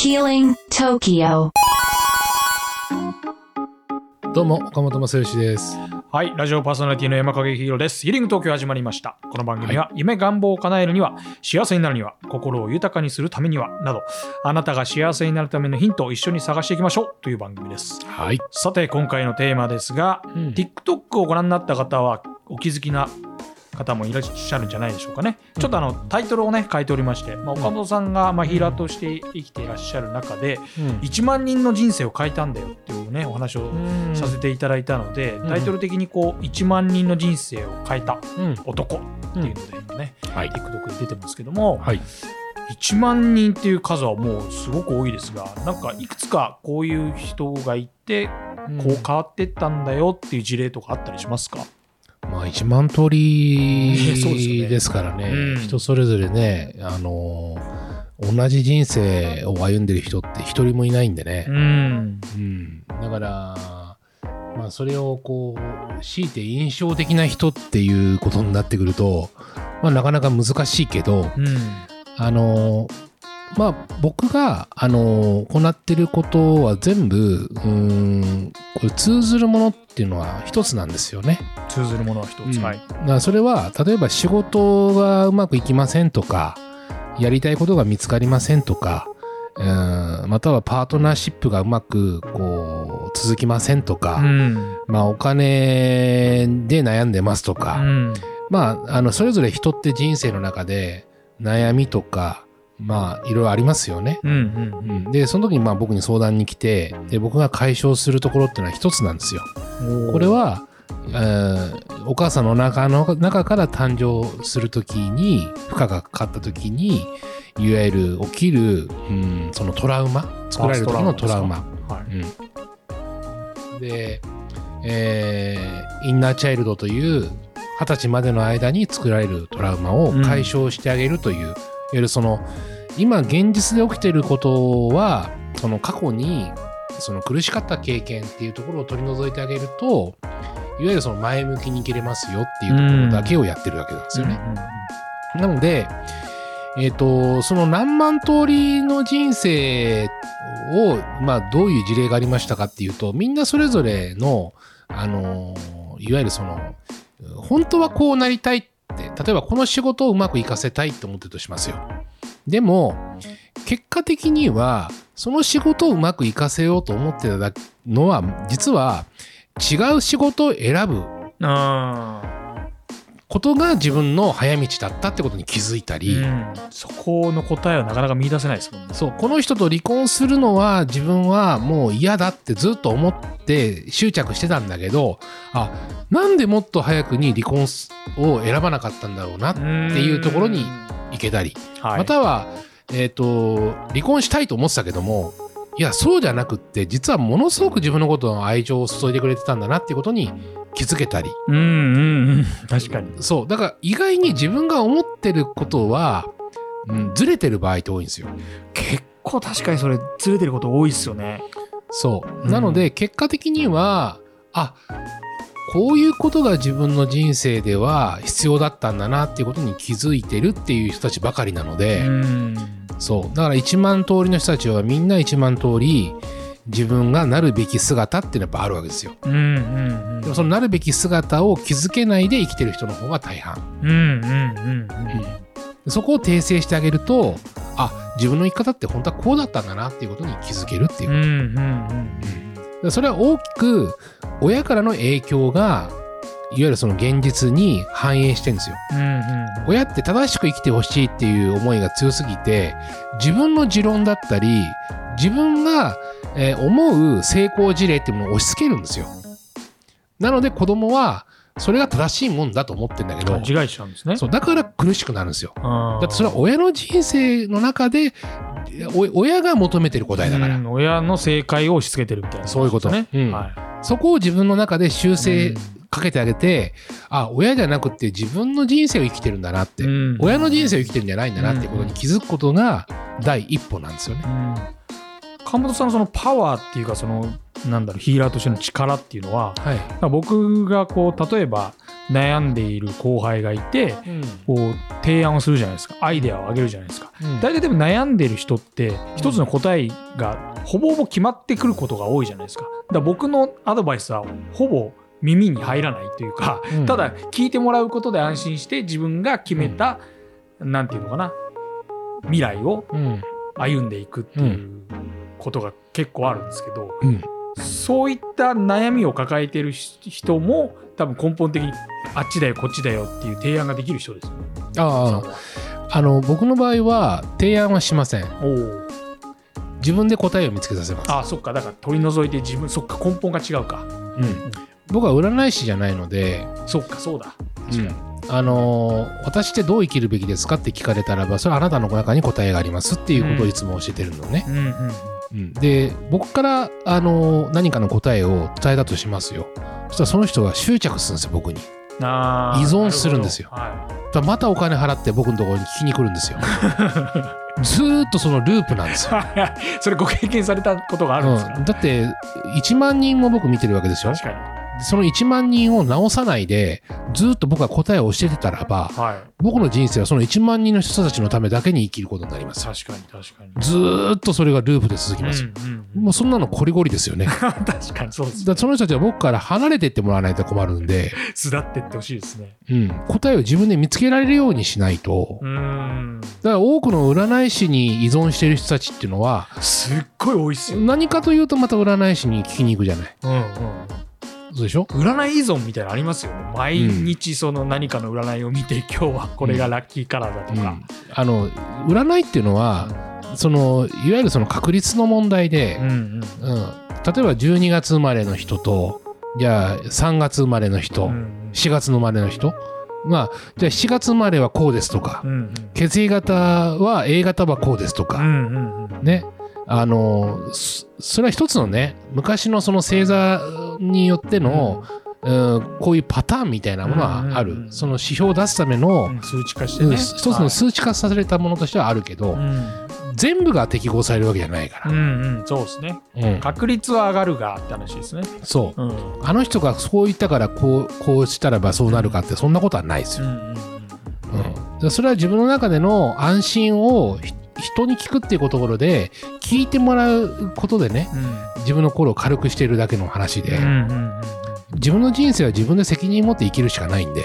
Healing Tokyo. どうも、岡本正義です。はい、ラジオパーソナリティの山影ヒーローです。ヒーリング東京始まりました。この番組は、夢願望を叶えるには、幸せになるには、心を豊かにするためには、など、あなたが幸せになるためのヒントを一緒に探していきましょうという番組です。はい。さて、今回のテーマですが、ん TikTok をご覧になった方は、お気づきな方もいらっしゃるんじゃないでしょうかね。ちょっとあの、タイトルをね、書いておりまして、まあ、岡本さんが、まあ、ヒーラーとして生きていらっしゃる中で、1万人の人生を変えたんだよっていうね、お話をさせていただいたので、タイトル的にこう1万人の人生を変えたうん。男っていうので今ね、はい。TikTok で出てますけども、はい。1万人っていう数はもうすごく多いですがなんかいくつかこういう人がいてこう変わってったんだよっていう事例とかあったりしますか、まあ、1万通り ね。ですからね、うん。人それぞれね、あのー同じ人生を歩んでる人って一人もいないんでね。う。ん。うん。だから、まあ、それをこう、強いて印象的な人っていうことになってくると、まあ、なかなか難しいけど、うん。あのーまあ僕が、あのー行ってることは全部うーんこれ通ずるものっていうのは一つなんですよね。通ずるものは一つ、うん。はい。だそれは例えば仕事がうまくいきませんとかやりたいことが見つかりませんとかうんまたはパートナーシップがうまくこう続きませんとか、うん。まあお金で悩んでますとか、うん。まあ、あの、それぞれ人って人生の中で悩みとか、まあ、いろいろありますよね。うんうんうん、で、その時にまあ僕に相談に来て、で、僕が解消するところっていうのは一つなんですよ。うんこれは、えーお母さんの中の中から誕生する時に、負荷がかかった時に、いわゆる起きる、うん、そのトラウマ、作られる時のトラウマ。はいうん、で、えーインナーチャイルドという二十歳までの間に作られるトラウマを解消してあげるという、いわゆるその今現実で起きていることはその過去にその苦しかった経験っていうところを取り除いてあげるといわゆるその前向きに生きれますよっていうところだけをやってるわけなんですよね。なので、えっ、と、その何万通りの人生を、まあ、どういう事例がありましたかっていうと、みんなそれぞれの、あの、いわゆるその、本当はこうなりたいって、例えばこの仕事をうまくいかせたいって思ってるとしますよ。でも、結果的には、その仕事をうまくいかせようと思ってたのは、実は違う仕事を選ぶことが自分の早道だったってことに気づいたり、ーうん。そこの答えはなかなか見出せないですもんね。そうこの人と離婚するのは自分はもう嫌だってずっと思って執着してたんだけどあなんでもっと早くに離婚を選ばなかったんだろうなっていうところに行けたり、はい。または、えっと離婚したいと思ってたけどもいやそうじゃなくって実はものすごく自分のことの愛情を注いでくれてたんだなっていうことに気づけたり。うんうんうん。確かに。そう。だから意外に自分が思ってることは、うん、ずれてる場合って多いんですよ。結構確かにそれずれてること多いですよね。そう。うん。なので、結果的には、あ、こういうことが自分の人生では必要だったんだなっていうことに気づいてるっていう人たちばかりなので、うん。そう。だから1万通りの人たちはみんな1万通り自分がなるべき姿っていうのはやっぱあるわけですよ。うんうんでもそのなるべき姿を気づけないで生きてる人の方が大半。うんうんうんそこを訂正してあげると、あ、自分の生き方って本当はこうだったんだなっていうことに気づけるっていううんうんうんでそれは大きく親からの影響がいわゆるその現実に反映してるんですよ。うんうん親って正しく生きてほしいっていう思いが強すぎて自分の持論だったり自分が、えー思う成功事例っていうものを押し付けるんですよ。なので子供はそれが正しいもんだと思ってるんだけど勘違いしちゃうんですね。そうだから苦しくなるんですよ。だだってそれは親の人生の中でお親が求めてる答えだから。親の正解を押し付けてるみたいなそういうこと。ねうん。はそこを自分の中で修い正かけてあげて、あ、親じゃなくて自分の人生を生きてるんだなって、うん。親の人生を生きてるんじゃないんだなっていうことに気づくことが第一歩なんですよね。うん川本さんのそのパワーっていうかそのなんだろうヒーラーとしての力っていうのははい。僕がこう例えば悩んでいる後輩がいてこう提案をするじゃないですか。アイデアをあげるじゃないですか。大体でも悩んでる人って一つの答えがほぼほぼ決まってくることが多いじゃないですか。だから僕のアドバイスはほぼ耳に入らないというか、うん。ただ聞いてもらうことで安心して自分が決めた、なんていうのかな未来をうん。歩んでいくっていうことが結構あるんですけど、うん。そういった悩みを抱えてる人も多分根本的にあっちだよこっちだよっていう提案ができる人ですよね。ああ。あの僕の場合は提案はしません。自分で答えを見つけさせます。あそっか。だから取り除いて自分そっか根本が違うか。うん。僕は占い師じゃないので、そっかそうだ。うん。あのー私ってどう生きるべきですかって聞かれたらばそれはあなたの中に答えがありますっていうことをいつも教えてるのね、うんうんうんで僕から、あのー何かの答えを伝えたとしますよ。そしたらその人が執着するんですよ僕に。依存するんですよ。はい。またお金払って僕のところに聞きに来るんですよ。ずーっとそのループなんですよ、それご経験されたことがあるんですか、うん、だって1万人も僕見てるわけですよ。確かに。その1万人を直さないでずーっと僕が答えを教えてたらばはい。僕の人生はその1万人の人たちのためだけに生きることになりますよ確かに確かに。ずーっとそれがループで続きますよ、うんうんうんもうそんなのコリゴリですよね 確かにそうです。らその人たちは僕から離れていってもらわないと困るんで、巣立ってってほしいですね。うん、答えを自分で見つけられるようにしないとうーん。だから多くの占い師に依存している人たちっていうのはすっごい多いっすよ。何かというとまた占い師に聞きに行くじゃないうんうん。そうでしょ？占い依存みたいなのありますよ。ね。毎日その何かの占いを見て、今日はこれがラッキーカラーだとか。うん。あの占いっていうのはそのいわゆるその確率の問題でう、んうん。うん、例えば12月生まれの人とじゃあ3月生まれの人、うん4月の生まれの人。まあじゃあ7月生まれはこうですとか、うんうん。血液型は A 型はこうですとか、うんうんうん。ね。あのそそれは一つのね昔のその星座によっての、うん。こういうパターンみたいなものはある、うんうん。うんその指標を出すための、うん数値化してうんね。一つの数値化されたものとしてはあるけど、はいうん。全部が適合されるわけじゃないかうんうん、そうですね。ら、うん。確率は上がるがって話ですね。そう。うん。あの人がそう言ったからこうこうしたらばそうなるかってそんなことはないですよ、うんそれは自分の中での安心をひ人に聞くっていうところで聞いてもらうことでね自分の心を軽くしているだけの話で、自分の人生は自分で責任持って生きるしかないんで、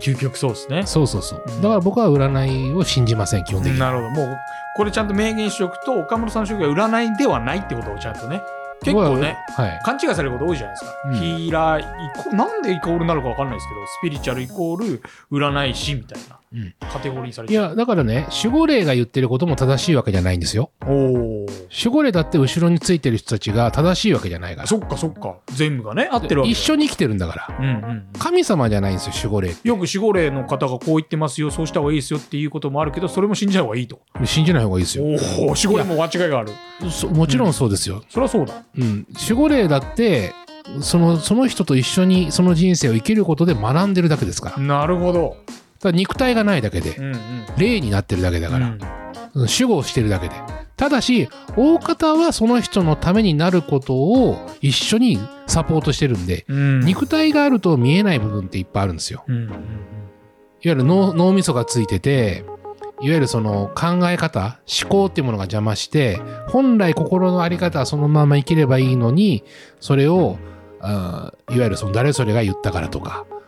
究極そうですね。そうそうそううんだから僕は占いを信じません基本的に、なるほど。もう、これちゃんと明言しておくと、岡本さんの職業は占いではないってことをちゃんとね。結構ね、はい勘違いされること多いじゃないですか。うんヒーラーなんでイコールなのか分かんないですけど、スピリチュアルイコール占い師みたいなうんカテゴリーにされいてる。やだからね守護霊が言ってることも正しいわけじゃないんですよおお。守護霊だって後ろについてる人たちが正しいわけじゃないからそっかそっか。全部がね、合ってるわけだ一緒に生きてるんだからうんうん。神様じゃないんですよ守護霊よく守護霊の方がこう言ってますよ、そうした方がいいですよっていうこともあるけど、それも信じた方がいいと。信じない方がいいですよおお、守護霊も間違いがある。そもちろんそうですよ、そりゃそうだ。うん、守護霊だってそのその人と一緒にその人生を生きることで学んでるだけですからなるほど。ら肉体がないだけでうんうん。霊になってるだけだから、うんうん守護をしてるだけでただし大方はその人のためになることを一緒にサポートしてるんでうん。肉体があると見えない部分っていっぱいあるんですよ。うんいわゆる脳脳みそがついてていわゆるその考え方思考っていうものが邪魔して本来心の在り方はそのまま生きればいいのにそれをいわゆるその誰それが言ったからとか、うん、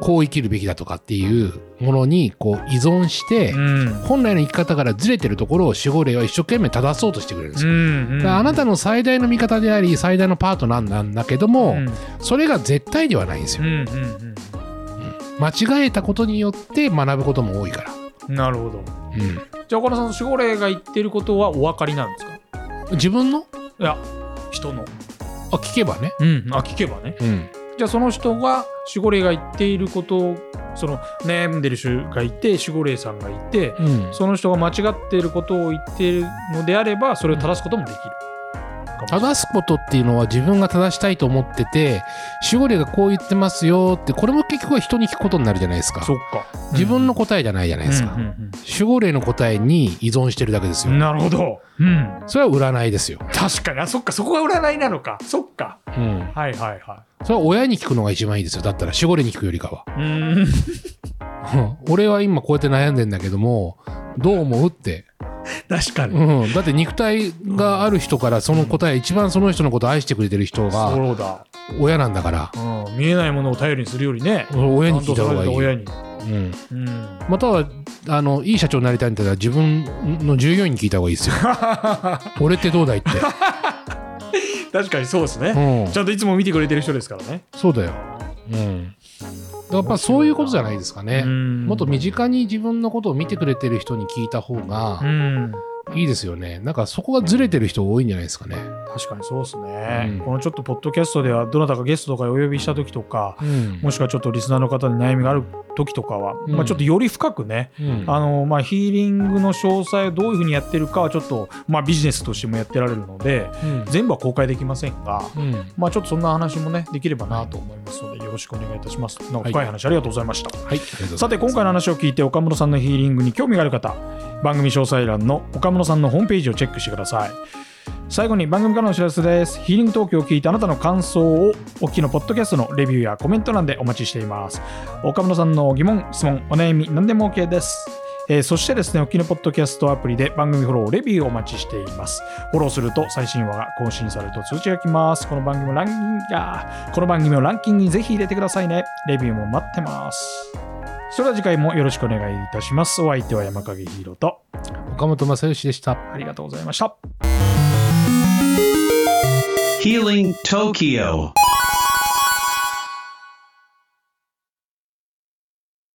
こう生きるべきだとかっていうものにこう依存して、うん本来の生き方からずれてるところを守護霊は一生懸命正そうとしてくれるんですよ。うんあなたの最大の味方であり最大のパートナーなんだけども、うんそれが絶対ではないんですよ。うんうん間違えたことによって学ぶことも多いから。うんなるほど。うんじゃあ岡田さんの守護霊が言ってることはお分かりなんですか？自分の？いや、人の。あ聞けばね。うん。あ、聞けばね。うん。じゃあその人が守護霊が言っていることを、その悩んでる人がいて、守護霊さんがいて、うん。その人が間違っていることを言っているのであれば、それを正すこともできる。正すことっていうのは自分が正したいと思ってて守護霊がこう言ってますよってこれも結局は人に聞くことになるじゃないですか。そっか。自分の答えじゃないじゃないですか、うんうん守護霊の答えに依存してるだけですよ、うんなるほど、うん、それは占いですよ、確かに。あそっか。そこが占いなのか。そっか。うん、はいはいはそれは親に聞くのが一番いいですよ。だったら守護霊に聞くよりかは。うん。俺は今こうやって悩んでんだけどもどう思うって、確かに、うん、だって肉体がある人からその答え一番その人のことを愛してくれてる人がそうだ、親なんだから。うん、見えないものを頼りにするよりね。親に聞いた方がいい。親に、うん、うん、またはあのいい社長になりたいんだったら自分の従業員に聞いた方がいいですよ。俺ってどうだいって、確かにそうですね、うん。ち、ゃんといつも見てくれてる人ですからね。そうだよ、うん、やっぱそういうことじゃないですかね、うん。もっと身近に自分のことを見てくれてる人に聞いた方うがんいいですよね。なんかそこがずれてる人多いんじゃないですかね。確かにそうですね、うん。このちょっとポッドキャストではどなたかゲストとかお呼びした時とかうん。もしくはちょっとリスナーの方に悩みがある時とかは、うん。まあ、ちょっとより深くね、うん。あのまあ、ヒーリングの詳細をどういうふうにやってるかはちょっと、まあ、ビジネスとしてもやってられるのでうん。全部は公開できませんが、うん。まあ、ちょっとそんな話もねできればなと思いますのでよろしくお願いいたします。なんかはい深い話ありがとうございました、はい、さて今回の話を聞いて岡本さんのヒーリングに興味がある方番組詳細欄の岡本さんのホームページをチェックしてください最後に番組からのお知らせですヒーリング東京を聞いてあなたの感想をお聞きのポッドキャストのレビューやコメント欄でお待ちしています岡本さんの疑問質問お悩み何でも OK ですえーそしてですね、お聞きのポッドキャストアプリで番組フォロー、レビューをお待ちしています。フォローすると最新話が更新されると通知が来ます。この番組のランキング、この番組をランキングにぜひ入れてくださいね。レビューも待ってます。それでは次回もよろしくお願いいたします。お相手は山影ヒーローと、岡本正義でした。ありがとうございました。Healing Tokyo